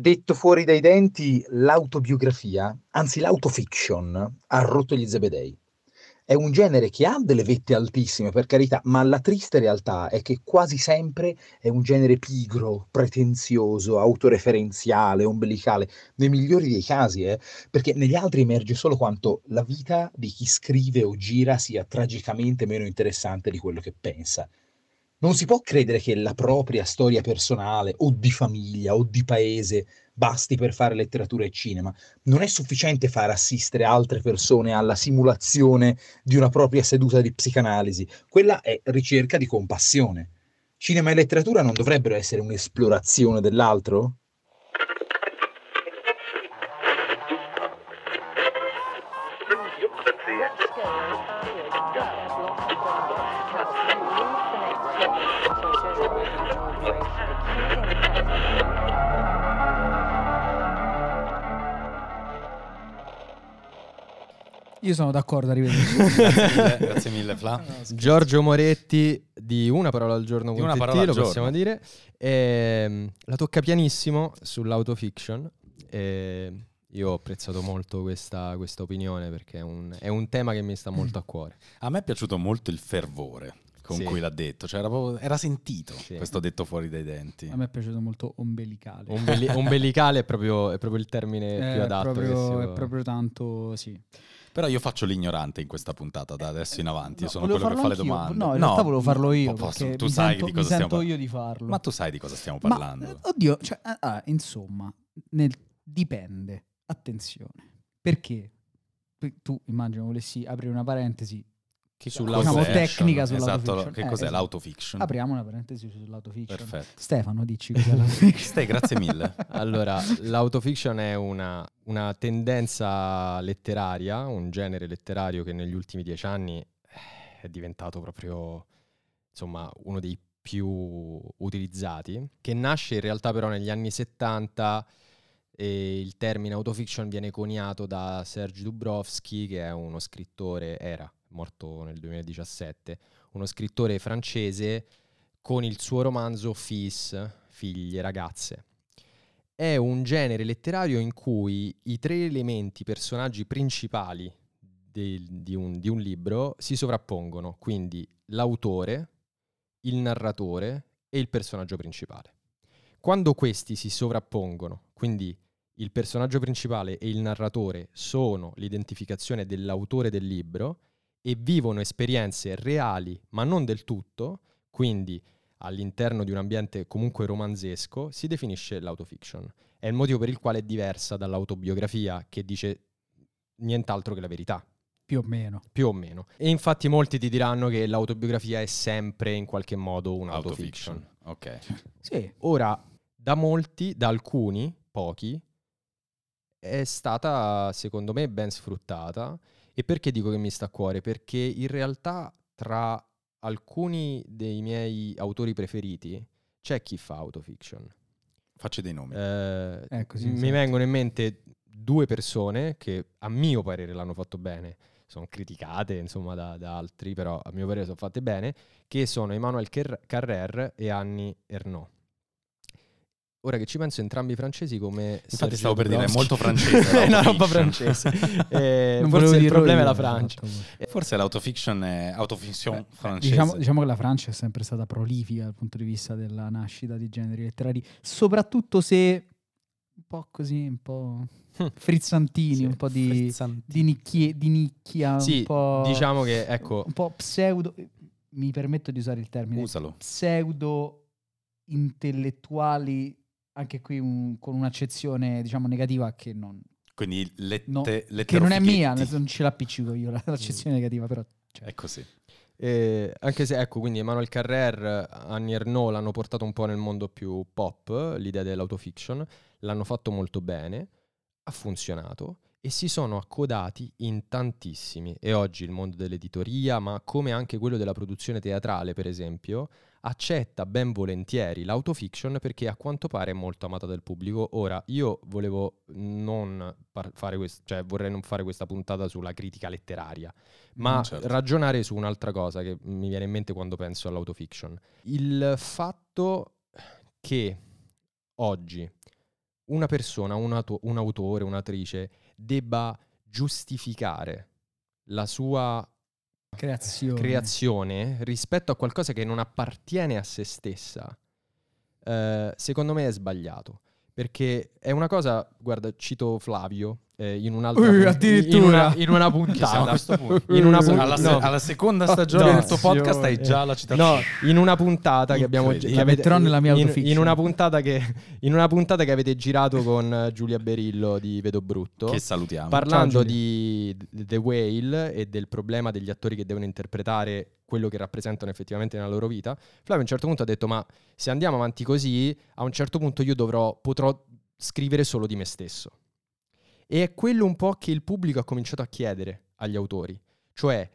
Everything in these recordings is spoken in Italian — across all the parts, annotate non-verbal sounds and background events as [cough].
Detto fuori dai denti, l'autobiografia, anzi l'autofiction, ha rotto gli zebedei. È un genere che ha delle vette altissime, per carità, ma la triste realtà è che quasi sempre è un genere pigro, pretenzioso, autoreferenziale, ombelicale, nei migliori dei casi, eh, perché negli altri emerge solo quanto la vita di chi scrive o gira sia tragicamente meno interessante di quello che pensa. Non si può credere che la propria storia personale o di famiglia o di paese basti per fare letteratura e cinema. Non è sufficiente far assistere altre persone alla simulazione di una propria seduta di psicanalisi. Quella è ricerca di compassione. Cinema e letteratura non dovrebbero essere un'esplorazione dell'altro? Io sono d'accordo, arrivederci. [laughs] grazie mille, grazie mille Fla. Giorgio Moretti di Una parola al giorno Di con una TT, parola al lo giorno. possiamo dire. Ehm, la tocca pianissimo sull'autofiction. E io ho apprezzato molto questa, questa opinione perché è un, è un tema che mi sta molto a cuore. A me è piaciuto molto il fervore con Sì. cui l'ha detto, cioè era, proprio- era sentito Sì. questo detto fuori dai denti. A me è piaciuto molto ombelicale. Ombeli- ombelicale è proprio, è proprio il termine È [laughs] più adatto. che proprio, si è proprio tanto, sì. Però io faccio l'ignorante in questa puntata da adesso in avanti, io No, sono quello che fa le domande. No, in realtà volevo farlo io, po- posso- tu mi sai sento- di cosa stiamo io di farlo. Ma tu sai di cosa stiamo Ma, parlando. eh, oddio, cioè, ah, ah, insomma, nel- dipende. Attenzione. Perché? Tu immagino volessi aprire una parentesi. Che sulla- diciamo, tecnica Esatto, sull'autofiction. che Eh, cos'è esatto. l'autofiction? Apriamo una parentesi sull'autofiction. Perfetto. Stefano, dici cos'è l'autofiction. [laughs] Stai, grazie mille. Allora, l'autofiction è una, una tendenza letteraria, un genere letterario che negli ultimi dieci anni eh, è diventato proprio insomma, uno dei più utilizzati, che nasce in realtà però negli anni 70 e il termine autofiction viene coniato da Serge Dubrovsky, che è uno scrittore, era morto nel 2017, uno scrittore francese con il suo romanzo Fils, figlie, ragazze. È un genere letterario in cui i tre elementi, personaggi principali del- di, un, di un libro si sovrappongono, quindi l'autore, il narratore e il personaggio principale. Quando questi si sovrappongono, quindi il personaggio principale e il narratore sono l'identificazione dell'autore del libro e vivono esperienze reali ma non del tutto, quindi all'interno di un ambiente comunque romanzesco, si definisce l'autofiction. È il motivo per il quale è diversa dall'autobiografia che dice nient'altro che la verità, Più o meno. più o meno. E infatti molti ti diranno che l'autobiografia è sempre in qualche modo un'autofiction. Autofiction. Ok. [laughs] Sì. Ora, da molti, da alcuni, pochi, è stata secondo me ben sfruttata. E perché dico che mi sta a cuore? Perché in realtà tra alcuni dei miei autori preferiti c'è chi fa autofiction. Facci dei nomi. Eh, sì, mi esatto. vengono in mente due persone che a mio parere l'hanno fatto bene, sono criticate insomma da, da altri, però a mio parere sono fatte bene, che sono Emmanuel Car- Carrère e Annie Ernaux. Ora che ci penso, entrambi francesi come... Infatti Sergio stavo per dire, è molto francese. [laughs] è una roba francese. [laughs] Eh, Non forse volevo il problema è la Francia. esatto. Forse l'autofiction è autofiction francese. Diciamo, diciamo che la Francia è sempre stata prolifica dal punto di vista della nascita di generi letterari, soprattutto se un po' così, un po' frizzantini, Sì, un po' di, di, nicchie- di nicchia, Sì, un po', diciamo che, ecco, un po' pseudo, mi permetto di usare il termine, Usalo. pseudo intellettuali, anche qui un- con un'accezione diciamo negativa che non, Quindi lette, no, che non è mia, non ce [laughs] l'appiccico io la- l'accezione negativa, però cioè, È così. Eh, anche se, ecco, quindi Emmanuel Carrère, Annie Ernaux l'hanno portato un po' nel mondo più pop, l'idea dell'autofiction, l'hanno fatto molto bene, ha funzionato e si sono accodati in tantissimi. E oggi il mondo dell'editoria, ma come anche quello della produzione teatrale, per esempio, accetta ben volentieri l'autofiction perché a quanto pare è molto amata dal pubblico. Ora, io volevo non par- fare questo, cioè vorrei non fare questa puntata sulla critica letteraria, ma Mm, certo. ragionare su un'altra cosa che mi viene in mente quando penso all'autofiction. Il fatto che oggi una persona, un, auto- un autore, un'autrice debba giustificare la sua Creazione. creazione rispetto a qualcosa che non appartiene a se stessa, eh, secondo me è sbagliato. Perché è una cosa, guarda, cito Flavio eh, in un'altra Uh, addirittura. in una, in una puntata. In una pun- alla, se- no. alla seconda stagione No, del tuo podcast hai già la No, citazione. in una puntata che abbiamo Incredibile. che metterò nella mia in, in una puntata che in una puntata che avete girato con eh, Giulia Berillo di Vedo Brutto. Che salutiamo. Parlando Ciao, di The Whale e del problema degli attori che devono interpretare quello che rappresentano effettivamente nella loro vita, Flavio a un certo punto ha detto: Ma se andiamo avanti così, a un certo punto io dovrò, potrò scrivere solo di me stesso. E è quello un po' che il pubblico ha cominciato a chiedere agli autori. Cioè,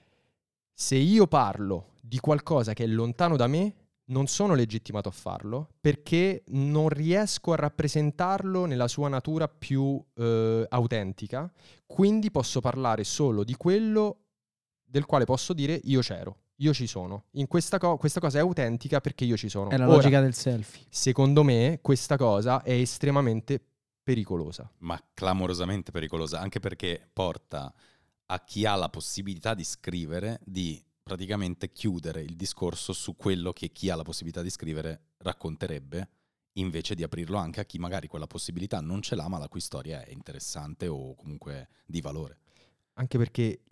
se io parlo di qualcosa che è lontano da me, non sono legittimato a farlo perché non riesco a rappresentarlo nella sua natura più eh, autentica, quindi posso parlare solo di quello del quale posso dire io c'ero, io ci sono. In questa, co- questa cosa è autentica perché io ci sono. È la Ora, logica del selfie. Secondo me questa cosa è estremamente pericolosa. ma clamorosamente pericolosa, anche perché porta a chi ha la possibilità di scrivere di praticamente chiudere il discorso su quello che chi ha la possibilità di scrivere racconterebbe, invece di aprirlo anche a chi magari quella possibilità non ce l'ha, ma la cui storia è interessante o comunque di valore. Anche perché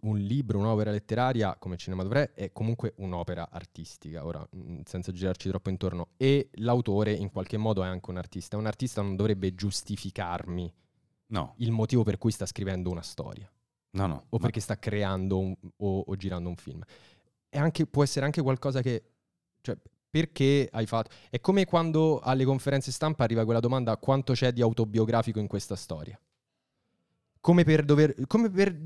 un libro, un'opera letteraria come cinematografia è comunque un'opera artistica, ora mh, senza girarci troppo intorno, e l'autore in qualche modo è anche un artista. Un artista non dovrebbe giustificarmi No, il motivo per cui sta scrivendo una storia no, no. o perché sta creando un- o, o girando un film. È anche- può essere anche qualcosa che... Cioè, perché hai fatto... È come quando alle conferenze stampa arriva quella domanda quanto c'è di autobiografico in questa storia. Come per dover... Come per...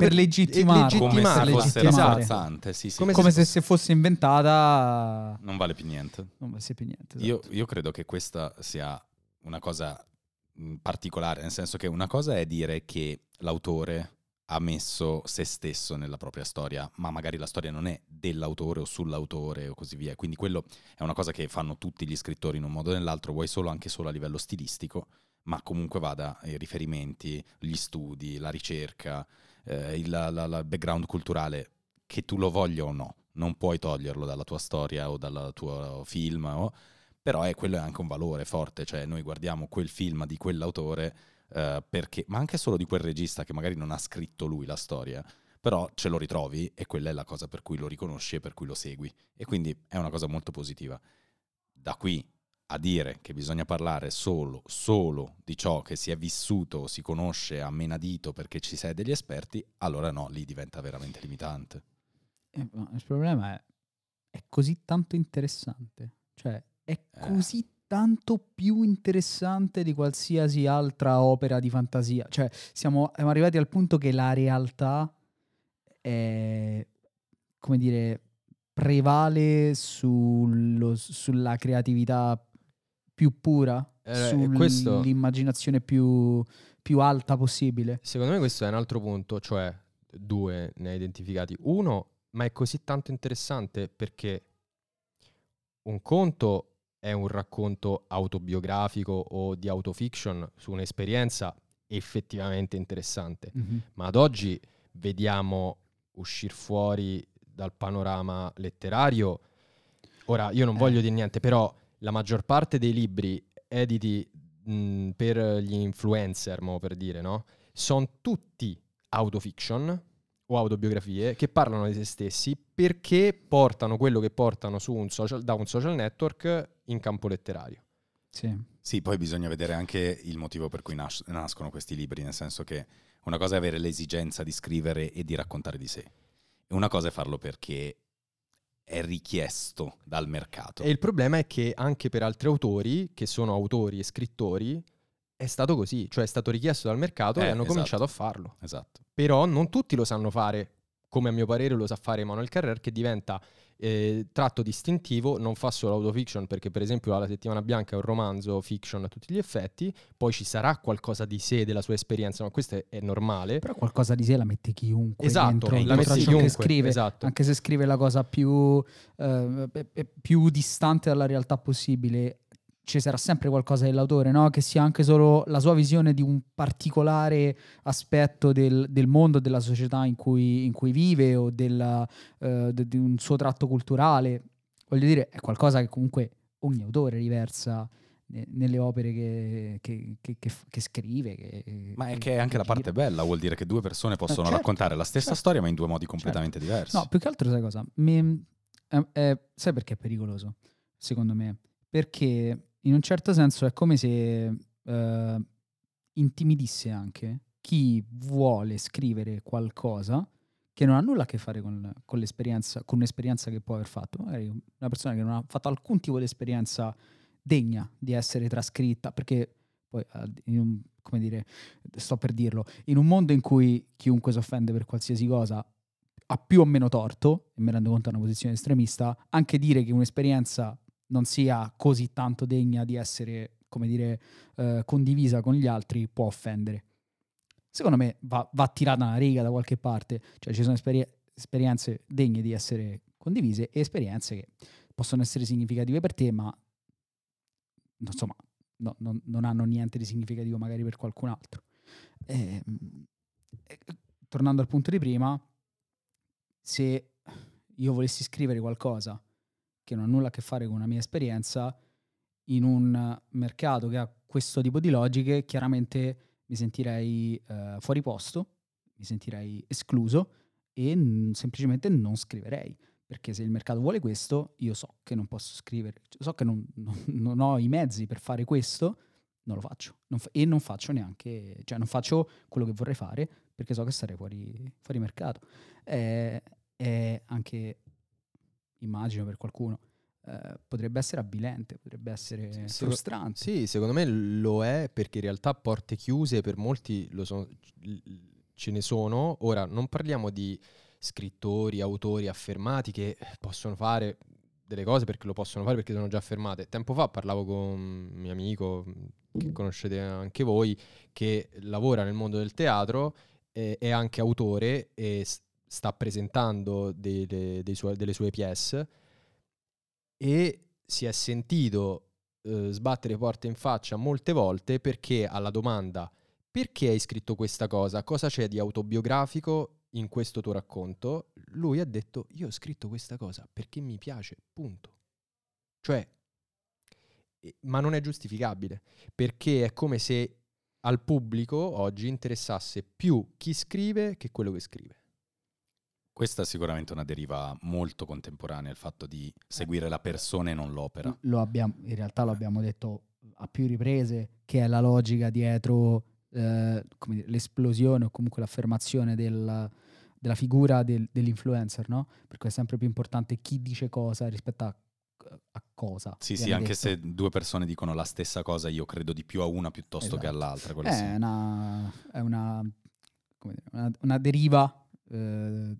dover- legittimare. eh, come se legittimare, fosse legittimare. sì, sì. Come Come se se fosse inventata... Non vale più niente. Non va più niente. Io, esatto. io credo che questa sia una cosa mh, particolare, nel senso che una cosa è dire che l'autore ha messo se stesso nella propria storia, ma magari la storia non è dell'autore o sull'autore o così via. Quindi quello è una cosa che fanno tutti gli scrittori in un modo o nell'altro, vuoi solo anche solo a livello stilistico, ma comunque vada i riferimenti, gli studi, la ricerca, eh, il la- la- background culturale, che tu lo voglia o no. Non puoi toglierlo dalla tua storia o dal tuo film, o- però è, quello è anche un valore forte, cioè noi guardiamo quel film di quell'autore eh, perché, ma anche solo di quel regista che magari non ha scritto lui la storia, però ce lo ritrovi e quella è la cosa per cui lo riconosci e per cui lo segui. E quindi è una cosa molto positiva. Da qui a dire che bisogna parlare solo, solo di ciò che si è vissuto, si conosce a menadito perché ci sei degli esperti, allora no, lì diventa veramente limitante. Eh, il problema è, è così tanto interessante. Cioè, è Eh. così tanto più interessante di qualsiasi altra opera di fantasia. Cioè, siamo, siamo arrivati al punto che la realtà è, come dire, prevale sullo- sulla creatività più pura, Eh, questo- sull'immaginazione più, più alta possibile. Secondo me questo è un altro punto, cioè due ne hai identificati. Uno, ma è così tanto interessante perché un conto è un racconto autobiografico o di autofiction su un'esperienza effettivamente interessante, ma ad oggi vediamo uscire fuori dal panorama letterario. Ora, io non Eh. voglio dire niente, però la maggior parte dei libri editi mh, per gli influencer, mo per dire, no? Sono tutti autofiction o autobiografie che parlano di se stessi perché portano quello che portano su un social, da un social network in campo letterario. Sì. Sì, poi bisogna vedere anche il motivo per cui nas- nascono questi libri, nel senso che una cosa è avere l'esigenza di scrivere e di raccontare di sé, e una cosa è farlo perché è richiesto dal mercato. E il problema è che anche per altri autori, che sono autori e scrittori, è stato così, cioè è stato richiesto dal mercato e Eh, hanno esatto. cominciato a farlo. Esatto. Però non tutti lo sanno fare, come a mio parere lo sa fare Emanuel Carrer, che diventa eh, tratto distintivo, non fa solo autofiction, perché per esempio La settimana bianca è un romanzo fiction a tutti gli effetti, poi ci sarà qualcosa di sé, della sua esperienza, ma questo è, è normale. Però qualcosa di sé la mette chiunque. Esatto, dentro, la dentro mette chiunque, scrive. esatto. Anche se scrive la cosa più, eh, più distante dalla realtà possibile, ci sarà sempre qualcosa dell'autore, no? Che sia anche solo la sua visione di un particolare aspetto del, del mondo, della società in cui, in cui vive o della, eh, di un suo tratto culturale. Voglio dire, è qualcosa che comunque ogni autore riversa nelle opere che, che, che, che scrive. ma è che è anche la parte bella, vuol dire che due persone possono certo, raccontare la stessa certo, storia ma in due modi completamente certo. diversi. No, più che altro sai cosa? Mi, è, è, sai perché è pericoloso? Secondo me. Perché in un certo senso è come se uh, intimidisse anche chi vuole scrivere qualcosa che non ha nulla a che fare con, con l'esperienza, con un'esperienza che può aver fatto. Magari una persona che non ha fatto alcun tipo di esperienza degna di essere trascritta, perché poi, un, come dire, sto per dirlo, in un mondo in cui chiunque si offende per qualsiasi cosa ha più o meno torto, e mi rendo conto è una posizione estremista, anche dire che un'esperienza non sia così tanto degna di essere, come dire, eh, condivisa con gli altri, può offendere. Secondo me va, va tirata una riga da qualche parte, cioè ci sono esperi- esperienze degne di essere condivise e esperienze che possono essere significative per te, ma insomma no, non, non, hanno niente di significativo magari per qualcun altro. E, ehm, e, tornando al punto di prima, se io volessi scrivere qualcosa che non ha nulla a che fare con una mia esperienza, in un mercato che ha questo tipo di logiche, chiaramente mi sentirei eh, fuori posto, mi sentirei escluso e n- semplicemente non scriverei. Perché se il mercato vuole questo, io so che non posso scrivere, so che non, non, non ho i mezzi per fare questo, non lo faccio. Non fa- e non faccio neanche, cioè non faccio quello che vorrei fare perché so che sarei fuori, fuori mercato. È, è anche immagino per qualcuno, eh, potrebbe essere avvilente, potrebbe essere sì, frustrante. Sì, secondo me lo è perché in realtà porte chiuse per molti so, ce ne sono. Ora non parliamo di scrittori, autori affermati che possono fare delle cose perché lo possono fare perché sono già affermate. Tempo fa parlavo con un mio amico che conoscete anche voi che lavora nel mondo del teatro, eh, è anche autore e sta presentando delle, suoi, delle sue pièce e si è sentito eh, sbattere porte in faccia molte volte perché alla domanda perché hai scritto questa cosa, cosa c'è di autobiografico in questo tuo racconto, lui ha detto io ho scritto questa cosa perché mi piace, punto. Cioè, ma non è giustificabile, perché è come se al pubblico oggi interessasse più chi scrive che quello che scrive. Questa è sicuramente una deriva molto contemporanea, il fatto di seguire la persona e non l'opera. Lo abbiamo, in realtà lo abbiamo detto a più riprese, che è la logica dietro eh, dire, l'esplosione o comunque l'affermazione del, della figura del, dell'influencer, no? Perché è sempre più importante chi dice cosa rispetto a, a cosa. Sì, sì, anche detto. se due persone dicono la stessa cosa, io credo di più a una piuttosto esatto. che all'altra. È, sì. una, è una, dire, una, una, deriva eh,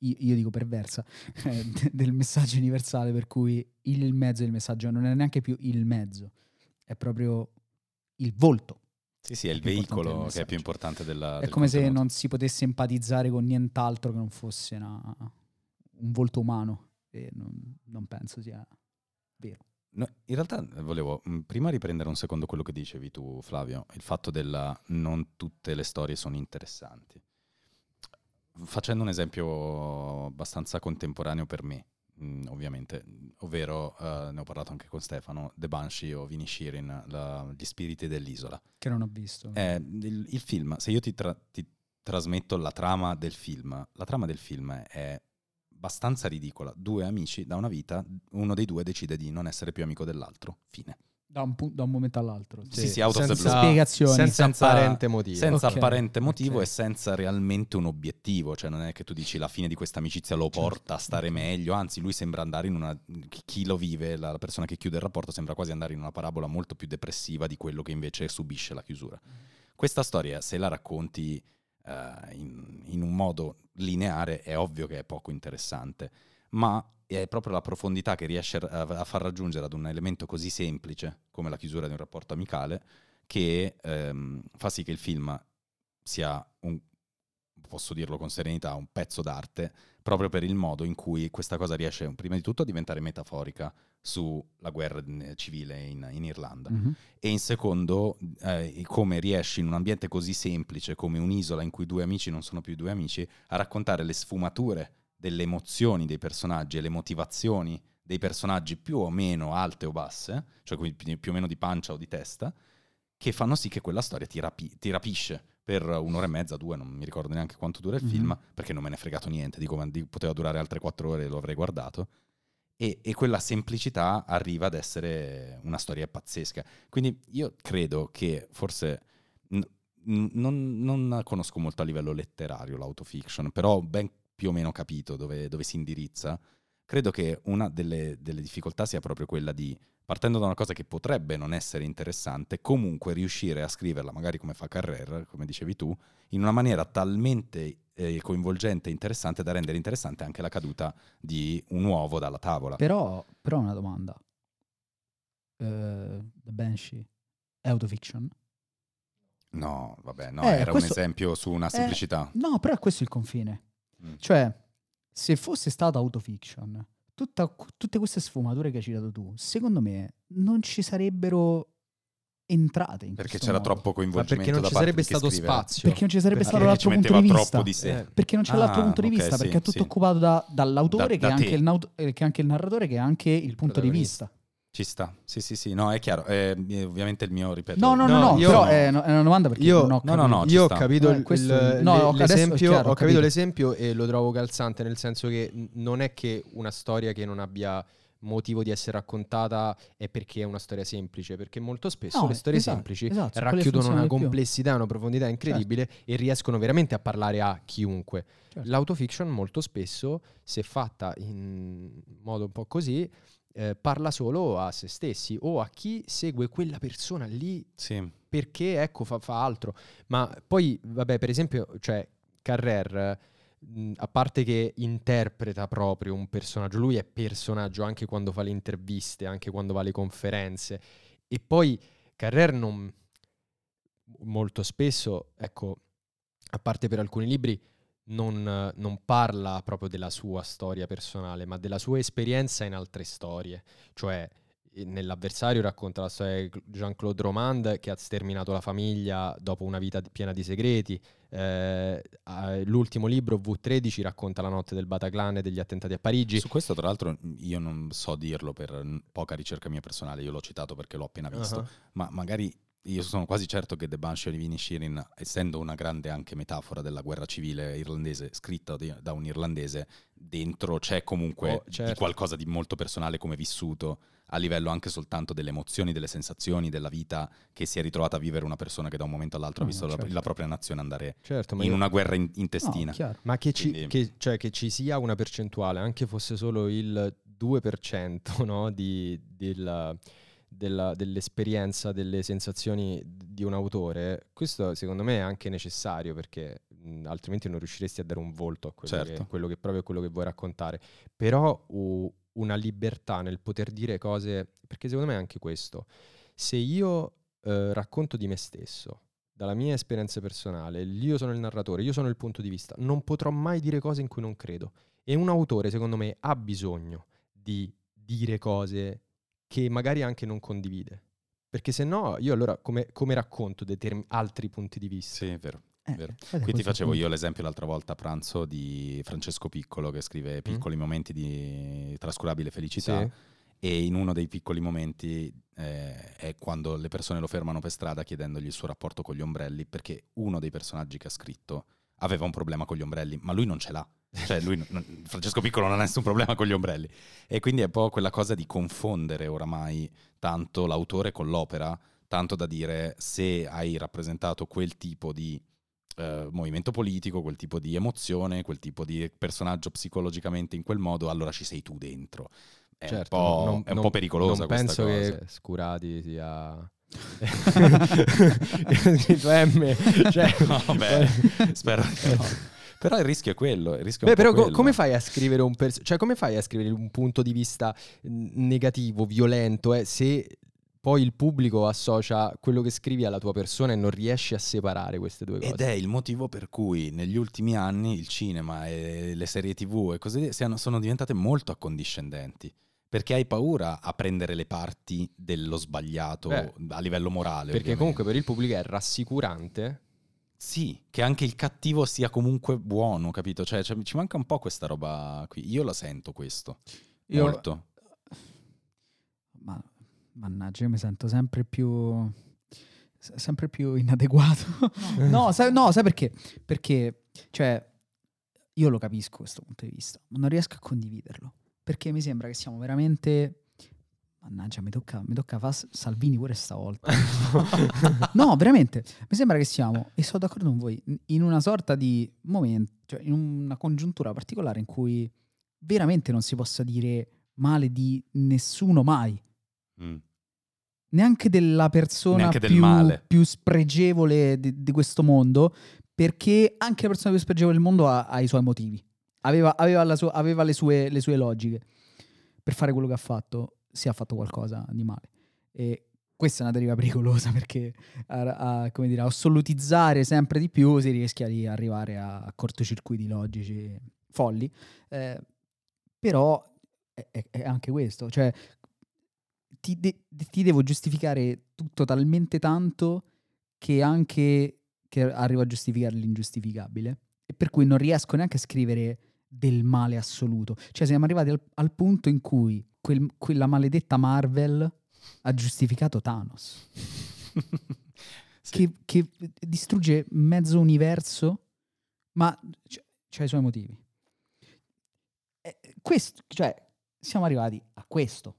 io dico perversa, [laughs] eh, del messaggio universale per cui il mezzo del messaggio non è neanche più il mezzo, è proprio il volto. Sì, sì, è il veicolo che è più importante della... È come contenuto. se non si potesse empatizzare con nient'altro che non fosse una, un volto umano e non, non penso sia vero. No, in realtà volevo mm, prima riprendere un secondo quello che dicevi tu, Flavio, il fatto della non tutte le storie sono interessanti facendo un esempio abbastanza contemporaneo per me, mh, mm, ovviamente, ovvero uh, ne ho parlato anche con Stefano, The Banshee o Vinny Shirin, la, Gli spiriti dell'isola. Che non ho visto. Eh, il, il, film, se io ti, tra- ti trasmetto la trama del film, la trama del film è abbastanza ridicola. Due amici da una vita, uno dei due decide di non essere più amico dell'altro. Fine. Da un, pu- da un, momento all'altro. Sì, sì, sì out senza, spiegazioni. Senza, senza apparente motivo. Senza okay. apparente motivo okay. e senza realmente un obiettivo. Cioè non è che tu dici la fine di questa amicizia lo certo. porta a stare meglio, anzi lui sembra andare in una... Chi lo vive, la, persona che chiude il rapporto, sembra quasi andare in una parabola molto più depressiva di quello che invece subisce la chiusura. Questa storia, se la racconti uh, in, in un modo lineare, è ovvio che è poco interessante. Ma è proprio la profondità che riesce a, far raggiungere ad un elemento così semplice come la chiusura di un rapporto amicale che ehm, fa sì che il film sia un posso dirlo con serenità, un pezzo d'arte, proprio per il modo in cui questa cosa riesce, prima di tutto, a diventare metaforica sulla guerra eh, civile in, in Irlanda. Mhm. E in secondo, eh, come riesci in un ambiente così semplice come un'isola in cui due amici non sono più due amici, a raccontare le sfumature delle emozioni dei personaggi e le motivazioni dei personaggi più o meno alte o basse, cioè più o meno di pancia o di testa, che fanno sì che quella storia ti, rapi- ti rapisce per un'ora e mezza, due, non mi ricordo neanche quanto dura il Mhm. film, perché non me ne è fregato niente, dico, di- poteva durare altre quattro ore e lo avrei guardato. E, e quella semplicità arriva ad essere una storia pazzesca. Quindi io credo che forse n- non, non conosco molto a livello letterario l'autofiction, però ben più o meno capito dove, dove si indirizza. Credo che una delle, delle difficoltà sia proprio quella di, partendo da una cosa che potrebbe non essere interessante, comunque riuscire a scriverla, magari come fa Carrer, come dicevi tu, in una maniera talmente eh, coinvolgente e interessante da rendere interessante anche la caduta di un uovo dalla tavola. Però, però una domanda. Eh, The Banshee è autofiction? No, vabbè, no, Eh, era questo- un esempio su una eh, semplicità. No, però è questo il confine. Mm. Cioè, se fosse stata autofiction, tutta- tutte queste sfumature che hai citato tu, secondo me non ci sarebbero entrate in Perché c'era modo. troppo coinvolgimento perché non ci sarebbe di stato scrive. spazio. Perché non ci sarebbe Perché stato l'altro punto di vista. di sé. Eh, Perché non c'è Ah, l'altro punto di ok, vista, sì, perché è tutto sì. occupato da- dall'autore Da- che, è da anche te. il eh, che è anche il narratore, che è anche il punto di vista. Ci sta, sì, sì, sì, no, è chiaro. Eh, eh, ovviamente il mio, ripeto. No, no, no, No, no, io- però è, no- è una domanda perché Io- non ho no, no, capito. no, ci Io ho sta. capito Eh, il- questo- il- no, ho- è l'esempio, chiaro, ho capito capito. l'esempio e lo trovo calzante, nel senso che non è che una storia che non abbia motivo di essere raccontata è perché è una storia semplice, perché molto spesso No, le storie esatto, semplici esatto, racchiudono una complessità, una profondità incredibile e riescono veramente a parlare a chiunque. Certo. L'autofiction molto spesso, se fatta in modo un po' così, eh, parla solo a se stessi o a chi segue quella persona lì Sì, perché ecco fa, fa altro. Ma poi, vabbè, per esempio, cioè, Carrer, mh, a parte che interpreta proprio un personaggio, lui è personaggio anche quando fa le interviste, anche quando va alle conferenze. E poi Carrer non molto spesso, ecco, a parte per alcuni libri, non, non parla proprio della sua storia personale, ma della sua esperienza in altre storie. Cioè, nell'avversario racconta la storia di Jean-Claude Romand che ha sterminato la famiglia dopo una vita piena di segreti. Eh, l'ultimo libro, V13, racconta la notte del Bataclan e degli attentati a Parigi. su questo tra l'altro io non so dirlo per poca ricerca mia personale, io l'ho citato perché l'ho appena visto, Ah, ma magari io sono quasi certo che The Banshee di Shirin, essendo una grande anche metafora della guerra civile irlandese, scritta da un irlandese, dentro c'è comunque Oh, certo. di qualcosa di molto personale come vissuto, a livello anche soltanto delle emozioni, delle sensazioni, della vita che si è ritrovata a vivere una persona che da un momento all'alro ha No, visto la- certo. la, propria nazione andare Certo, in io- una guerra in- No, intestina. chiaro. Ma che ci, Quindi- che- cioè, che ci sia una percentuale, anche fosse solo il 2% [laughs] no, di- della- della- dell'esperienza, delle sensazioni di un autore, questo secondo me è anche necessario perché mh, altrimenti non riusciresti a dare un volto a quello, Certo. che, quello che proprio quello che vuoi raccontare. Però u- una libertà nel poter dire cose, perché secondo me è anche questo. Se io eh, racconto di me stesso, dalla mia esperienza personale, io sono il narratore, io sono il punto di vista, non potrò mai dire cose in cui non credo. E un autore, secondo me, ha bisogno di dire cose che magari anche non condivide. Perché se no, io allora come, come racconto determin- altri punti di vista? Sì, è vero. Eh, Vero. Qui ti facevo io l'esempio l'altra volta a pranzo di Francesco Piccolo che scrive piccoli momenti di trascurabile felicità Sì? e in uno dei piccoli momenti eh, è quando le persone lo fermano per strada chiedendogli il suo rapporto con gli ombrelli perché uno dei personaggi che ha scritto aveva un problema con gli ombrelli ma lui non ce l'ha. Cioè lui, non- Francesco Piccolo non ha nessun problema con gli ombrelli e quindi è un po' quella cosa di confondere oramai tanto l'autore con l'opera tanto da dire se hai rappresentato quel tipo di eh, movimento politico, quel tipo di emozione, quel tipo di personaggio psicologicamente in quel modo, allora ci sei tu dentro. È Certo, un, po', non- è un non- po' pericolosa non questa penso cosa. che Scurati sia... M, cioè, [laughs] No, beh, spero di no. Però il rischio è quello. Il rischio è Beh, po' però co- come fai a scrivere un pers- cioè come fai a scrivere un punto di vista negativo, violento, eh, se poi il pubblico associa quello che scrivi alla tua persona e non riesci a separare queste due cose. Ed è il motivo per cui negli ultimi anni il cinema e le serie tv e siano- sono diventate molto accondiscendenti. Perché hai paura a prendere le parti dello sbagliato Beh, a livello morale. Perché ovviamente. comunque per il pubblico è rassicurante. Sì, che anche il cattivo sia comunque buono, capito? Cioè, cioè, ci manca un po' questa roba qui. Io la sento questo. Io- Molto. Ma, mannaggia, io mi sento sempre più. se- sempre più inadeguato. no, [laughs] sai, no, sai perché? Perché, cioè, io lo capisco questo punto di vista, ma non riesco a condividerlo. Perché mi sembra che siamo veramente. Mannaggia, mi tocca, mi tocca fare Salvini pure stavolta. [laughs] no, veramente. Mi sembra che siamo, e sono d'accordo con voi, in- una sorta di momento, cioè in una congiuntura particolare in cui veramente non si possa dire male di nessuno mai Mm. neanche della persona Neanche del più, male. più spregevole di, di questo mondo, perché anche la persona più spregevole del mondo ha, ha i suoi motivi, aveva, aveva sua- aveva le, sue, le sue logiche. Per fare quello che ha fatto, si è fatto qualcosa di male. E questa è una deriva pericolosa [laughs] perché a, a, dire, assolutizzare sempre di più si rischia di arrivare a, cortocircuiti logici folli. Eh, però è, è- è anche questo, cioè ti, de- ti devo giustificare tutto talmente tanto che anche che arrivo a giustificare l'ingiustificabile e per cui non riesco neanche a scrivere del male assoluto. Cioè siamo arrivati al, al punto in cui quel- quella maledetta Marvel ha giustificato Thanos, [laughs] Sì. che, che distrugge mezzo universo, ma c- c'ha i suoi motivi. Eh, questo, cioè, siamo arrivati a questo.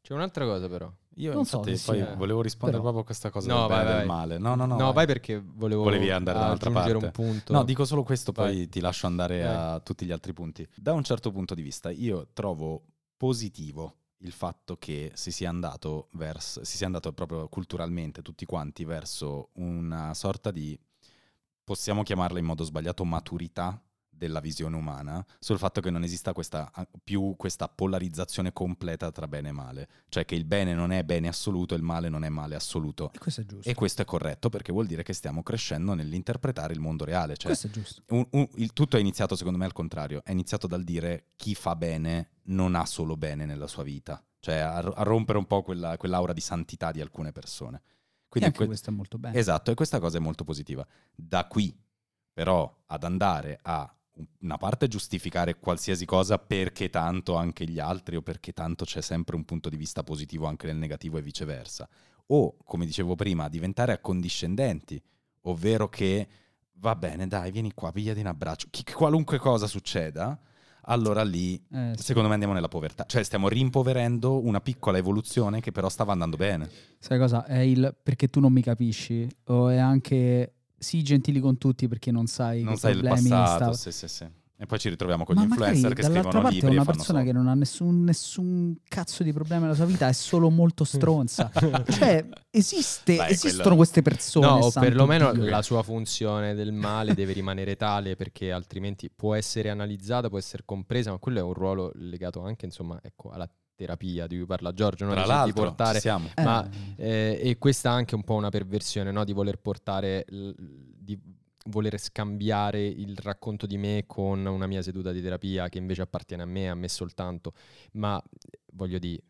C'è un'altra cosa però. Io Non so infatti se poi sia- volevo rispondere però- proprio a questa cosa No, del vai, bene e del vai. male. No, no, no. No, vai perché volevo Volevi andare dall'altra aggiungere parte. un punto. No, dico solo questo, poi Vai. ti lascio andare Vai. a tutti gli altri punti. Da un certo punto di vista, io trovo positivo il fatto che si sia andato verso, si sia andato proprio culturalmente tutti quanti verso una sorta di, possiamo chiamarla in modo sbagliato, maturità della visione umana, sul fatto che non esista questa, più questa polarizzazione completa tra bene e male, cioè che il bene non è bene assoluto e il male non è male assoluto. E questo è giusto. E questo è corretto perché vuol dire che stiamo crescendo nell'interpretare il mondo reale. Cioè, questo è giusto. un- un- il tutto è iniziato, secondo me, al contrario. È iniziato dal dire chi fa bene non ha solo bene nella sua vita. Cioè a, a rompere un po' quella, quell'aura di santità di alcune persone. E Quindi anche que- questo è molto bene. Esatto, e questa cosa è molto positiva. Da qui, però, ad andare a una parte giustificare qualsiasi cosa perché tanto anche gli altri o perché tanto c'è sempre un punto di vista positivo anche nel negativo e viceversa. O, come dicevo prima, diventare accondiscendenti, ovvero che va bene, dai, vieni qua, pigliati un abbraccio. Chi- qualunque cosa succeda, allora lì, Eh, sì. secondo me, andiamo nella povertà. Cioè, stiamo rimpoverendo una piccola evoluzione che però stava andando bene. Sai cosa? È il perché tu non mi capisci o è anche sii gentili con tutti perché non sai non sai il passato, sì, sì, sì. E poi ci ritroviamo con Ma gli influencer che scrivono parte libri e una persona soldi. che non ha nessun, nessun cazzo di problema nella sua vita, è solo molto stronza. [laughs] cioè, esiste, Beh, esistono quello- queste persone. No, o perlomeno Dio. la sua funzione del male deve rimanere tale perché altrimenti può essere analizzata, può essere compresa, ma quello è un ruolo legato anche insomma, ecco, alla terapia di cui parla Giorgio, no? Tra di portare siamo. Eh, ma- eh, e questa è anche un po' una perversione, no? Di voler portare, di voler scambiare il racconto di me con una mia seduta di terapia che invece appartiene a me, a me soltanto. Ma voglio dire,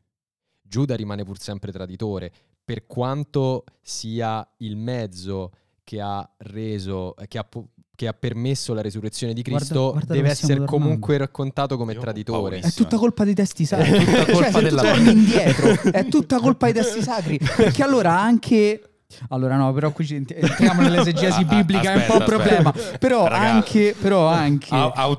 Giuda rimane pur sempre traditore, per quanto sia il mezzo che ha reso, che ha, po- che ha permesso la resurrezione di Cristo, guarda deve essere comunque raccontato come Io traditore. È tutta colpa di testi sacri. È tutta colpa cioè, della- indietro, è tutta colpa di testi sacri. Perché allora anche. Allora no, però qui entriamo nell'esegesi [laughs] Ah, ah, biblica, è un po' un aspetta, problema. aspetta. Però Ragazzi. anche, però anche.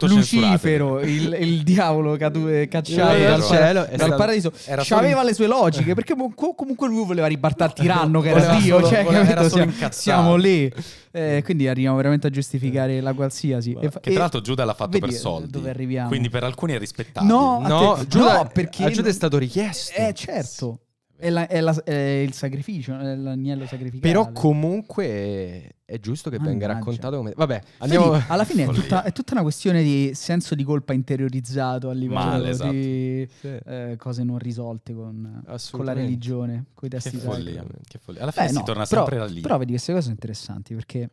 Lucifero, il, il diavolo cadu- cacciato Vero. dal cielo, dal stato- paradiso, aveva in- le sue logiche, perché comunque, lui voleva ribaltare il tiranno che era Voleva Dio, solo- cioè, voleva- era Siamo- incazzato. siamo lì. Eh, quindi arriviamo veramente a giustificare la qualsiasi. E fa- Che tra l'altro Giuda l'ha fatto per soldi. dove arriviamo. Quindi per alcuni è rispettabile. No, No, Giuda, no, perché a Giuda è stato richiesto. Eh, certo. È, la- è la- è il sacrificio, è l'agnello sacrificale. Però comunque è giusto che venga Mannaggia. raccontato come... Vabbè, Quindi, andiamo... alla fine è tutta, è tutta una questione di senso di colpa interiorizzato a livello Male, esatto. di Sì, eh, cose non risolte con, con la religione, con i Che testi sacri. follia, che follia. Alla fine Beh, si no, torna però, sempre da lì. Però vedi queste cose sono interessanti perché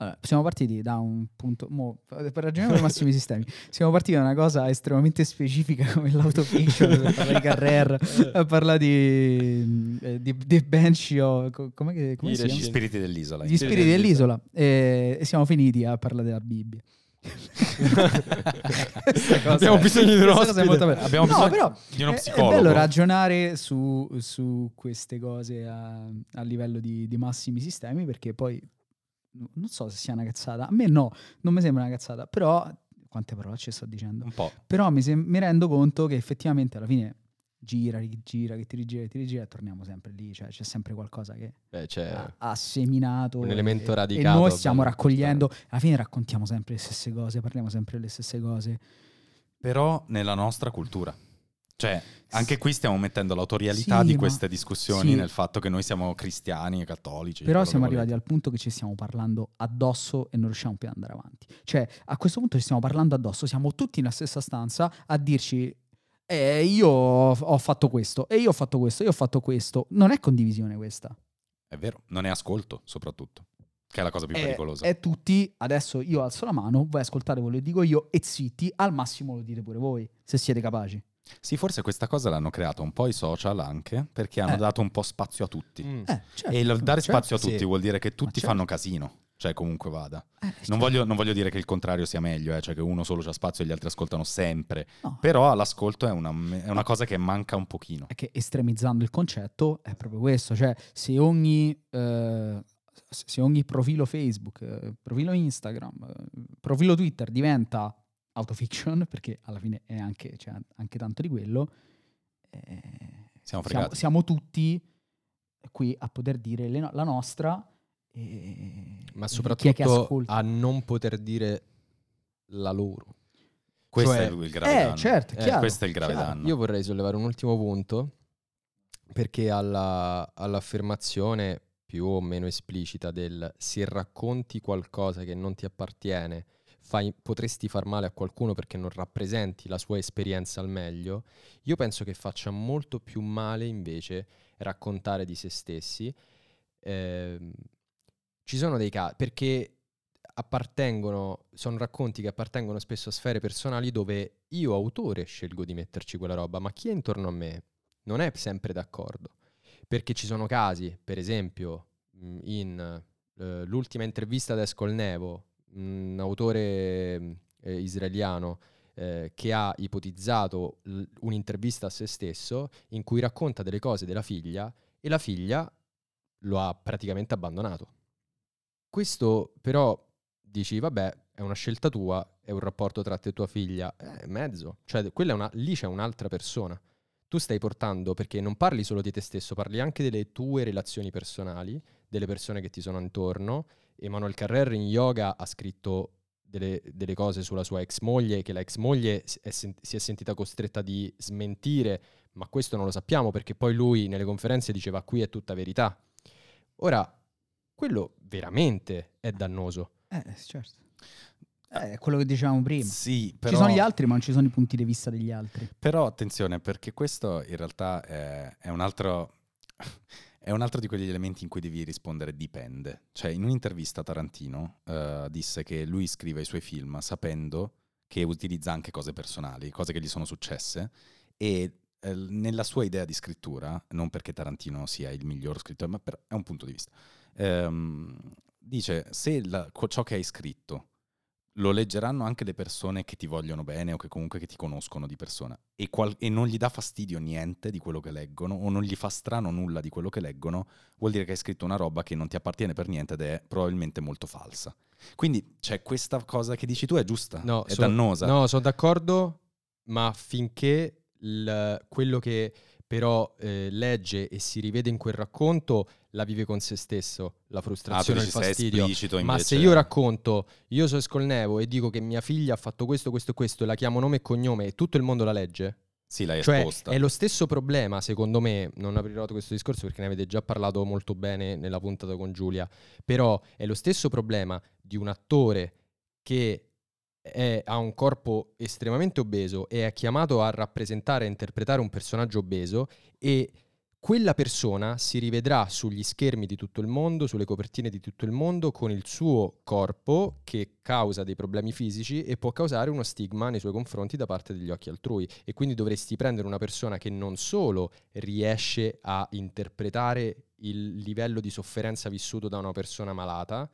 allora, siamo partiti da un punto, mo, per ragioniamo dei massimi sistemi, siamo partiti da una cosa estremamente specifica come l'autofiction, a parlare di Carrer, [laughs] a parlare di, eh, di, di Banshee o co- come, che- come I si Gli spiriti dell'isola. Gli spiriti dell'isola e, e siamo finiti a parlare della Bibbia. Cosa Abbiamo è- bisogno di un è ospite. molto bella. Abbiamo No, bisogno però di uno è- psicologo. È bello ragionare su, su queste cose a, a livello di, di massimi sistemi perché poi non so se sia una cazzata. A me no, non mi sembra una cazzata, però quante parolacce sto dicendo. Un po'. Però mi, sem- mi rendo conto che effettivamente alla fine gira, rigira, che ti rigira, che ti rigira e torniamo sempre lì, cioè c'è sempre qualcosa che Beh, c'è... ha, ha seminato un e- elemento e, radicato, noi stiamo raccogliendo, alla fine raccontiamo sempre le stesse cose, parliamo sempre delle stesse cose. Però nella nostra cultura. Cioè, anche qui stiamo mettendo l'autorialità Sì, di queste discussioni sì. nel fatto che noi siamo cristiani e cattolici. Però siamo arrivati al punto che ci stiamo parlando addosso e non riusciamo più ad andare avanti. Cioè, a questo punto ci stiamo parlando addosso, siamo tutti nella stessa stanza a dirci eh, io ho fatto questo, e io ho fatto questo, io ho fatto questo. Non è condivisione questa. È vero, non è ascolto, soprattutto. Che è la cosa più È, pericolosa. è tutti, adesso io alzo la mano, voi ascoltate quello che dico io e zitti, al massimo lo dite pure voi, se siete capaci. Sì, forse questa cosa l'hanno creata un po' i social anche, perché hanno Eh. dato un po' spazio a tutti. Mm. Eh, certo, E il dare certo. spazio a tutti sì. vuol dire che tutti certo. fanno casino. Cioè, comunque vada. Eh, Non certo. voglio, non voglio dire che il contrario sia meglio, eh, cioè che uno solo c'ha spazio e gli altri ascoltano sempre. No. Però l'ascolto è una, è una cosa che manca un pochino. è che estremizzando il concetto è proprio questo, cioè se ogni, eh, se ogni profilo Facebook, eh, profilo Instagram, profilo Twitter diventa autofiction, perché alla fine è anche, c'è anche tanto di quello, eh, Siamo siamo, siamo tutti qui a poter dire le no- la nostra. e- Ma soprattutto chi è che ascolta. a non poter dire la loro. Questo Cioè- è il grave Eh, danno. certo, Eh, chiaro, questo è il grave chiaro. danno. Io vorrei sollevare un ultimo punto perché alla- all'affermazione più o meno esplicita del se racconti qualcosa che non ti appartiene, fai- potresti far male a qualcuno perché non rappresenti la sua esperienza al meglio, io penso che faccia molto più male invece raccontare di se stessi. Ehm, ci sono dei casi perché appartengono, sono racconti che appartengono spesso a sfere personali dove io autore scelgo di metterci quella roba, ma chi è intorno a me non è sempre d'accordo. Perché ci sono casi, per esempio, mh, in eh, l'ultima intervista ad Escolnevo, un autore eh, israeliano eh, che ha ipotizzato l- un'intervista a se stesso in cui racconta delle cose della figlia e la figlia lo ha praticamente abbandonato. Questo però dici, vabbè, è una scelta tua, è un rapporto tra te e tua figlia, è mezzo, cioè quella è una, lì c'è un'altra persona. Tu stai portando, perché non parli solo di te stesso, parli anche delle tue relazioni personali, delle persone che ti sono intorno. Emanuel Carrer in yoga ha scritto delle, delle cose sulla sua ex moglie, che la ex moglie si è, sen- si è sentita costretta di smentire, ma questo non lo sappiamo perché poi lui nelle conferenze diceva qui è tutta verità. Ora, quello veramente è dannoso. Eh, certo. Eh, È quello che dicevamo prima. Sì, però, Ci sono gli altri, ma non ci sono i punti di vista degli altri. però attenzione, perché questo in realtà è, è un altro... È un altro di quegli elementi in cui devi rispondere dipende. Cioè, in un'intervista Tarantino eh, disse che lui scrive i suoi film sapendo che utilizza anche cose personali, cose che gli sono successe, e eh, nella sua idea di scrittura, non perché Tarantino sia il miglior scrittore, ma per- è un punto di vista, ehm, dice se la- ciò che hai scritto lo leggeranno anche le persone che ti vogliono bene o che comunque che ti conoscono di persona e, qual- e non gli dà fastidio niente di quello che leggono o non gli fa strano nulla di quello che leggono, vuol dire che hai scritto una roba che non ti appartiene per niente ed è probabilmente molto falsa. Quindi c'è questa cosa che dici tu è giusta, No, è so- dannosa. No, sono d'accordo, ma finché il- quello che però eh, legge e si rivede in quel racconto la vive con se stesso, la Ah, frustrazione, dici il fastidio. Ma se io racconto, io sono Scolnevo e dico che mia figlia ha fatto questo, questo, questo, e la chiamo nome e cognome e tutto il mondo la legge, Sì, l'hai Cioè, esposta. è lo stesso problema, secondo me, non aprirò questo discorso perché ne avete già parlato molto bene nella puntata con Giulia, però è lo stesso problema di un attore che è- ha un corpo estremamente obeso e è chiamato a rappresentare e interpretare un personaggio obeso e quella persona si rivedrà sugli schermi di tutto il mondo, sulle copertine di tutto il mondo, con il suo corpo che causa dei problemi fisici e può causare uno stigma nei suoi confronti da parte degli occhi altrui. E quindi dovresti prendere una persona che non solo riesce a interpretare il livello di sofferenza vissuto da una persona malata,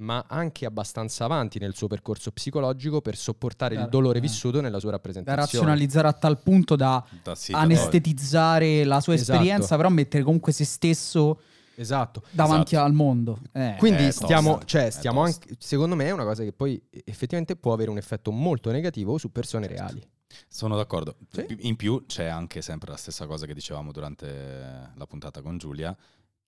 ma anche abbastanza avanti nel suo percorso psicologico per sopportare il Da- dolore eh. vissuto nella sua Da rappresentazione. rappresentazione. razionalizzare a tal punto da Da- sì, anestetizzare la sua Esatto. esperienza, però mettere comunque se stesso Esatto. davanti Esatto. al mondo. Eh. Quindi È stiamo, tosta, cioè, è stiamo anche, secondo me è una cosa che poi effettivamente può avere un effetto molto negativo su persone reali. Sono d'accordo. Sì. In più c'è anche sempre la stessa cosa che dicevamo durante la puntata con Giulia,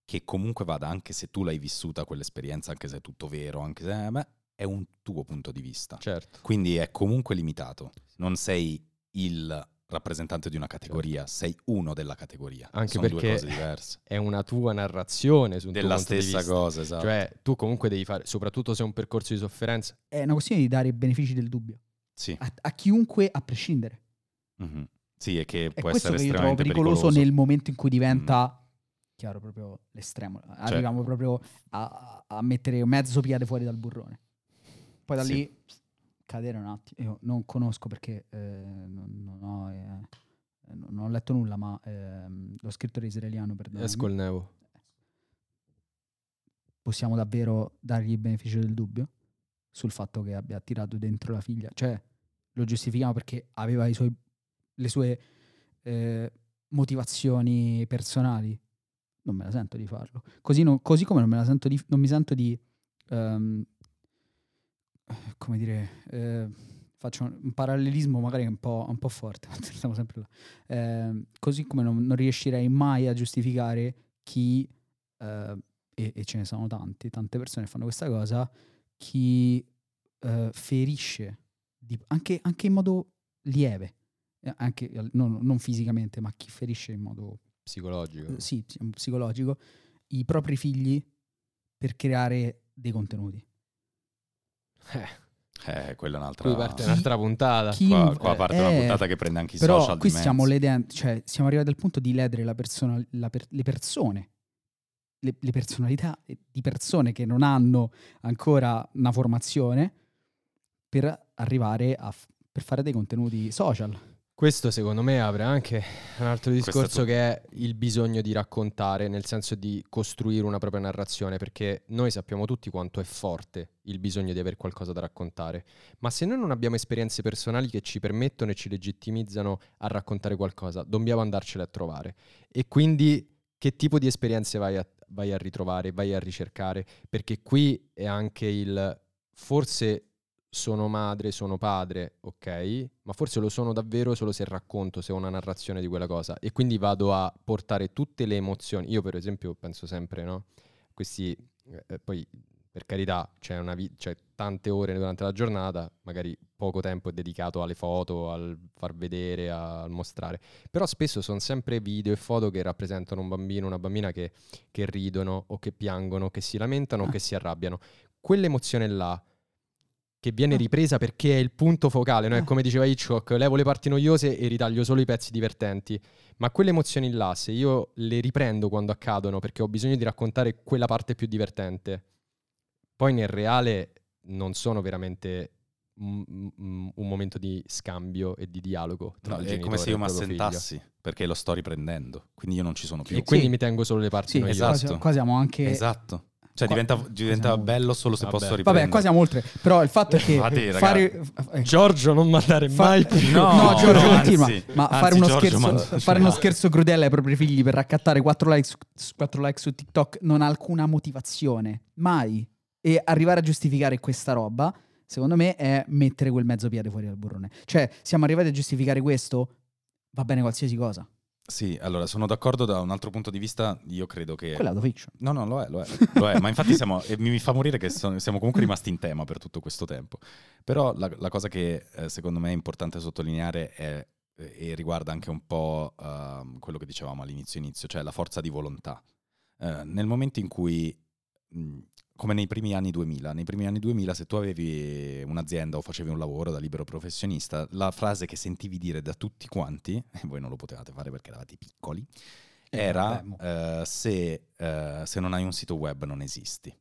che comunque vada, anche se tu l'hai vissuta quell'esperienza, anche se è tutto vero, anche se beh, è un tuo punto di vista. Certo. Quindi è comunque limitato. Non sei il rappresentante di una categoria, sei uno della categoria. Anche Sono due perché cose diverse. È una tua narrazione su un tuo Della punto di stessa vista. cosa, esatto. Cioè, tu comunque devi fare, soprattutto se è un percorso di sofferenza, È una questione di dare i benefici del dubbio sì. a, a chiunque, a prescindere. Mhm. Sì, è che È può questo essere che estremamente pericoloso, pericoloso. Mm. nel momento in cui diventa, chiaro, proprio l'estremo. Cioè Arriviamo proprio a, a mettere mezzo piede fuori dal burrone. Poi da Sì. lì cadere un attimo. Io non conosco perché eh, non, non ho, eh, non ho letto nulla, ma ehm, lo scrittore israeliano, perdonami, Escol Nevo. possiamo davvero dargli il beneficio del dubbio sul fatto che abbia tirato dentro la figlia? Cioè, lo giustifichiamo perché aveva i suoi- le sue eh, motivazioni personali? Non me la sento di farlo. Così, non- così come non, me la sento di, non mi sento di... ehm, come dire... eh, faccio un- parallelismo magari un po', un po' forte, [laughs] ma sempre là. Ehm, così come non, non riuscirei mai a giustificare chi... eh, e, e ce ne sono tanti, tante persone fanno questa cosa, chi eh, ferisce di- anche, anche in modo lieve, eh, anche, eh, non, non fisicamente, ma chi ferisce in modo Psicologico. eh, sì, ps- psicologico, i propri figli per creare dei contenuti. Eh, Eh, quella è un'altra... qui parte Chi- un'altra puntata. chi- Qua, qua parte una eh, puntata che prende anche i Però social qui mezzo. ledendo, cioè siamo arrivati al punto di ledere la persona, la per- le persone, le, le personalità di persone che non hanno ancora una formazione per arrivare a f- per fare dei contenuti social. Questo secondo me apre anche un altro è discorso che è il bisogno di raccontare, nel senso di costruire una propria narrazione, perché noi sappiamo tutti quanto è forte il bisogno di avere qualcosa da raccontare, ma se noi non abbiamo esperienze personali che ci permettono e ci legittimizzano a raccontare qualcosa, dobbiamo andarcele a trovare. E quindi che tipo di esperienze vai a, vai a ritrovare, vai a ricercare? Perché qui è anche il forse sono madre, sono padre, ok, ma forse lo sono davvero solo se racconto, se ho una narrazione di quella cosa e quindi vado a portare tutte le emozioni. Io per esempio penso sempre, no? Questi, eh, poi per carità c'è, una vi- c'è tante ore durante la giornata, magari poco tempo è dedicato alle foto, al far vedere, al mostrare, però spesso sono sempre video e foto che rappresentano un bambino, una bambina che, che ridono o che piangono, che si lamentano o Ah. che si arrabbiano. Quell'emozione là che viene Ah. ripresa perché è il punto focale, no? È Ah. come diceva Hitchcock, levo le parti noiose e ritaglio solo i pezzi divertenti. Ma quelle emozioni là, se io le riprendo quando accadono perché ho bisogno di raccontare quella parte più divertente, poi nel reale non sono veramente un, un- un momento di scambio e di dialogo tra No, il è come se io mi figlio. assentassi, perché lo sto riprendendo, quindi io non ci sono più. E quindi Sì. mi tengo solo le parti Sì, noiose. esatto. qua siamo anche... Esatto. Cioè diventa, diventa bello solo se Vabbè. posso riprendere. Vabbè, qua siamo oltre. Però il fatto è che raga. fare... eh, Giorgio, non mandare Fa- mai [laughs] più. No, No, Giorgio, no, continua. anzi, ma anzi, fare, uno, Giorgio, scherzo, ma- fare uno scherzo crudele ai propri figli per raccattare 4 like, su, 4 like su TikTok non ha alcuna motivazione. Mai. E arrivare a giustificare questa roba, secondo me, è mettere quel mezzo piede fuori dal burrone. Cioè, siamo arrivati a giustificare questo, va bene qualsiasi cosa. Sì, allora sono d'accordo da un altro punto di vista, io credo che... Quella è autofiction. No, no, lo è, lo è, lo è. ma infatti siamo, e mi mi fa morire che sono- siamo comunque [laughs] rimasti in tema per tutto questo tempo. Però la, la cosa che eh, secondo me è importante sottolineare è e riguarda anche un po' uh, quello che dicevamo all'inizio inizio, cioè la forza di volontà. Uh, nel momento in cui, mh, come nei primi anni 2000, nei primi anni 2000 se tu avevi un'azienda o facevi un lavoro da libero professionista, la frase che sentivi dire da tutti quanti, [laughs] e voi non lo potevate fare perché eravate piccoli, eh, era uh, se, se non hai un sito web non esisti.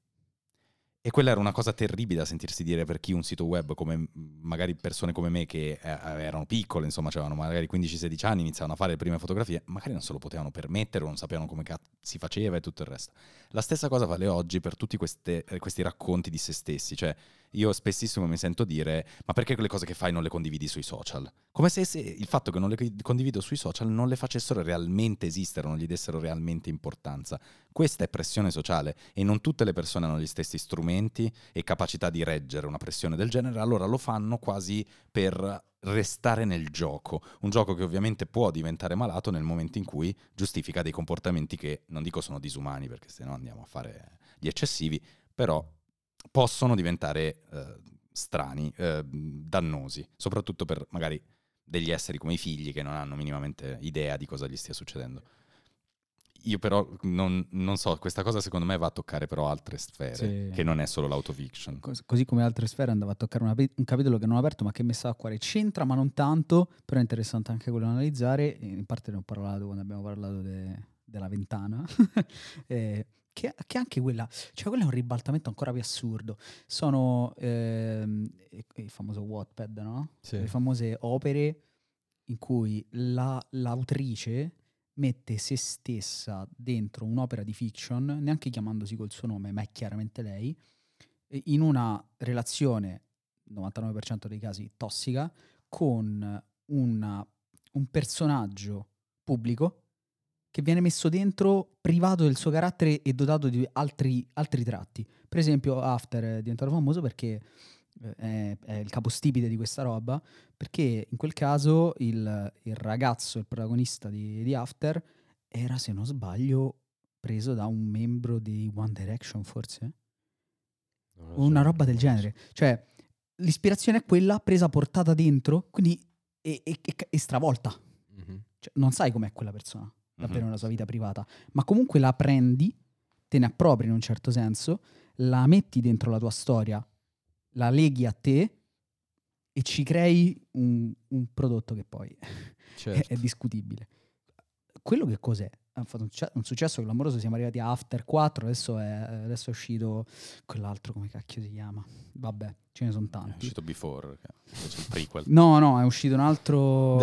E quella era una cosa terribile da sentirsi dire per chi un sito web, come magari persone come me che eh, erano piccole, insomma, avevano magari 15-16 anni, iniziavano a fare le prime fotografie, magari non se lo potevano permettere non sapevano come si faceva e tutto il resto. La stessa cosa vale oggi per tutti queste, eh, questi racconti di se stessi, cioè io spessissimo mi sento dire ma perché quelle cose che fai non le condividi sui social? Come se, se, il fatto che non le condivido sui social non le facessero realmente esistere, non gli dessero realmente importanza. Questa è pressione sociale e non tutte le persone hanno gli stessi strumenti e capacità di reggere una pressione del genere, allora lo fanno quasi per restare nel gioco, un gioco che ovviamente può diventare malato nel momento in cui giustifica dei comportamenti che non dico sono disumani perché se no andiamo a fare gli eccessivi, però possono diventare eh, strani, eh, dannosi, soprattutto per magari degli esseri come i figli che non hanno minimamente idea di cosa gli stia succedendo. Io però non, non, so, questa cosa secondo me va a toccare però altre sfere, sì. che non è solo l'autofiction. Cos- così come altre sfere andava a toccare una, un capitolo che non ho aperto ma che mi sta a cuore. C'entra ma non tanto, però è interessante anche quello da analizzare. In parte ne ho parlato quando abbiamo parlato de- della ventana. [laughs] eh, che, che, anche quella, cioè quella è un ribaltamento ancora più assurdo. Sono ehm, il famoso Wattpad, no? Sì. Le famose opere in cui la, l'autrice mette se stessa dentro un'opera di fiction, neanche chiamandosi col suo nome, ma è chiaramente lei, in una relazione, 99% dei casi, tossica, con una, un personaggio pubblico che viene messo dentro privato del suo carattere e dotato di altri, altri tratti. Per esempio, After è diventato famoso perché eh, è, è, il capostipite di questa roba, perché in quel caso il, il ragazzo, il protagonista di, di, After, era, se non sbaglio, preso da un membro di One Direction, forse? So, Una roba del genere. Cioè, l'ispirazione è quella presa, portata dentro, quindi e, e, e stravolta. Mm-hmm. Cioè, non sai com'è quella persona davvero mm-hmm. nella sua vita privata, ma comunque la prendi, te ne appropri in un certo senso, la metti dentro la tua storia, la leghi a te e ci crei un, un prodotto che poi certo. [laughs] è, è, discutibile. Quello che cos'è? Ha fatto un, successo clamoroso, siamo arrivati a After 4, adesso è, adesso è uscito quell'altro, come cacchio si chiama? Vabbè, ce ne sono tanti. È uscito Before, il prequel. No, no, è uscito un altro...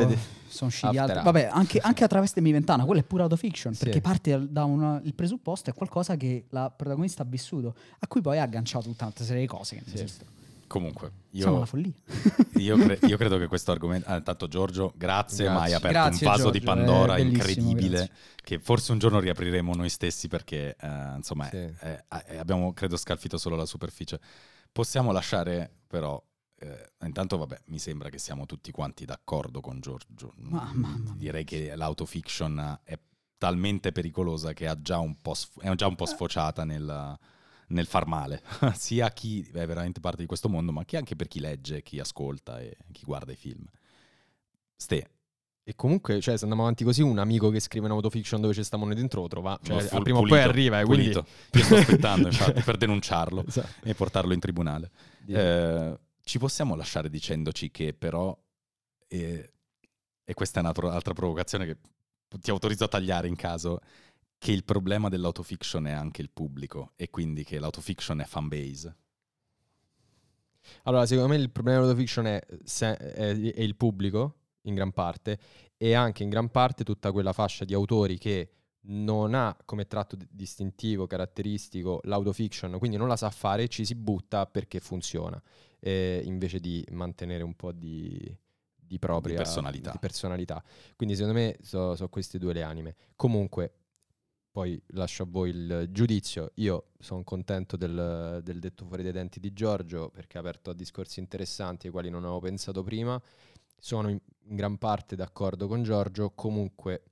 sono usciti altri. Vabbè, anche, anche a Travestemi Ventana, quella è pura autofiction, sì. perché parte da una, il presupposto è qualcosa che la protagonista ha vissuto, a cui poi ha agganciato tutta un'altra serie di cose che non sì. esistono. Comunque, io, [laughs] io, cre- io, credo che questo argomento. Ah, intanto, Giorgio, grazie, grazie. ma hai aperto grazie, un vaso Giorgio, di Pandora incredibile. Grazie. Che forse un giorno riapriremo noi stessi perché, eh, insomma, sì. è, è, abbiamo credo scalfito solo la superficie. Possiamo lasciare, però. Eh, intanto, vabbè, mi sembra che siamo tutti quanti d'accordo con Giorgio. Ma, mamma Direi che l'autofiction è talmente pericolosa che già sf- è già un po' sfociata nel nel far male, [laughs] sia a chi è veramente parte di questo mondo, ma anche per chi legge, chi ascolta e chi guarda i film. Ste. E comunque, cioè, se andiamo avanti così, un amico che scrive un'autofiction dove c'è sta moneta dentro trova. Cioè, no, prima o poi arriva. E quindi... Io sto aspettando, [laughs] infatti, per denunciarlo esatto. e portarlo in tribunale. Eh, ci possiamo lasciare dicendoci che però, eh, e questa è un'altra provocazione che ti autorizzo a tagliare in caso, che il problema dell'autofiction è anche il pubblico e quindi che l'autofiction è fan base? Allora, secondo me il problema dell'autofiction è, è, è il pubblico, in gran parte, e anche in gran parte tutta quella fascia di autori che non ha come tratto distintivo, caratteristico l'autofiction, quindi non la sa fare, ci si butta perché funziona, eh, invece di mantenere un po' di, di propria di personalità. Di personalità. Quindi secondo me sono so queste due le anime. Comunque, poi lascio a voi il giudizio. Io sono contento del, del, detto fuori dai denti di Giorgio perché ha aperto a discorsi interessanti ai quali non avevo pensato prima. Sono in, in gran parte d'accordo con Giorgio, comunque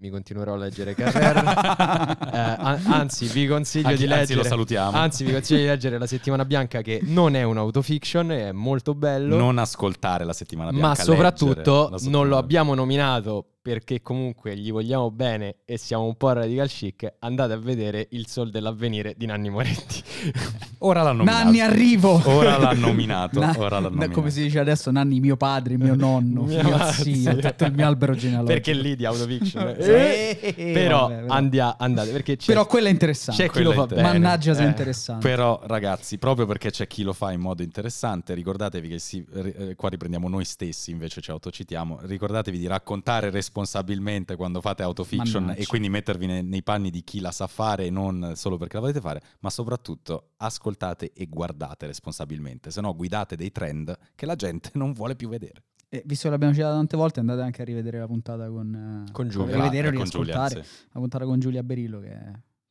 mi continuerò a leggere Carrera. [laughs] eh, an- anzi, vi consiglio Anzi- di anzi, leggere. lo salutiamo. Anzi, vi consiglio di leggere La settimana bianca, che non è un'autofiction, è molto bello. Non ascoltare la settimana bianca. ma soprattutto settimana non lo abbiamo nominato perché comunque gli vogliamo bene e siamo un po' radical chic. Andate a vedere Il Sol dell'avvenire di Nanni Moretti. [laughs] Ora l'hanno nominato. Nanni arrivo! Ora l'hanno nominato. Na- ora l'hanno na- nominato. come si dice adesso, Nanni mio padre, mio [laughs] nonno, mio madre, [laughs] zio, sì. tutto il mio albero genealogico. perché lì di autofiction. Sì, Eh, però vabbè, però- andia- andate perché c'è, Però quella è interessante. c'è chi lo fa è bene. Mannaggia se Eh. interessante. Però ragazzi, proprio perché c'è chi lo fa in modo interessante, ricordatevi che si- eh, qua riprendiamo noi stessi, invece ci autocitiamo, ricordatevi di raccontare responsabilmente quando fate autofiction Mannaggia. e quindi mettervi ne- nei panni di chi la sa fare e non solo perché la volete fare, ma soprattutto ascoltate e guardate responsabilmente, se no guidate dei trend che la gente [laughs] non vuole più vedere. E visto che l'abbiamo citata tante volte, andate anche a rivedere la puntata con, eh, Con Giulia. rivedere Eh, con Giulia, sì. la puntata con Giulia Berillo che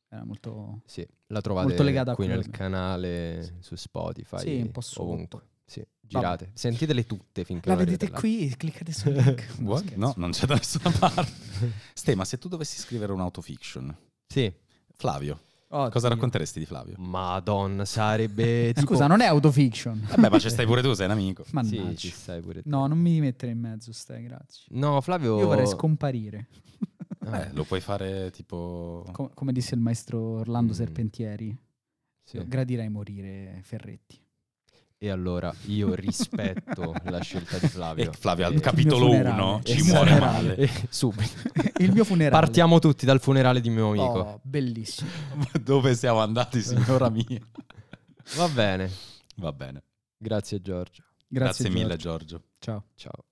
era molto... Sì, la trovate Molto legata a qui nel canale su Spotify. Sì, un po' sotto. ovunque. Sì, girate. Sentitele tutte finché La non vedete là. qui, cliccate sul link. [laughs] No, non c'è da nessuna parte. [laughs] Ste, ma se tu dovessi scrivere un autofiction, Sì. Flavio, Oddio. cosa racconteresti di Flavio? Madonna, sarebbe tipo... Scusa, non è autofiction. Vabbè, ma ci stai pure tu, sei un amico. [laughs] Mannaggia. Sì, ci stai pure te. No, non mi mettere in mezzo, stai, grazie. No, Flavio... Io vorrei scomparire. Ah, Eh, lo puoi fare tipo... Com- come disse il maestro Orlando Mm. Serpentieri, sì. gradirei morire Ferretti. E allora io rispetto la scelta di Flavio. E Flavio al Eh, capitolo mio funerale. 1 ci Il muore male. [laughs] eh, subito. [laughs] Il mio funerale. Partiamo tutti dal funerale di mio amico. Oh, bellissimo. [laughs] Dove siamo andati, signora mia? Va bene. Va bene. Grazie Giorgio. Grazie, Grazie, mille, Giorgio. Giorgio. Ciao. Ciao.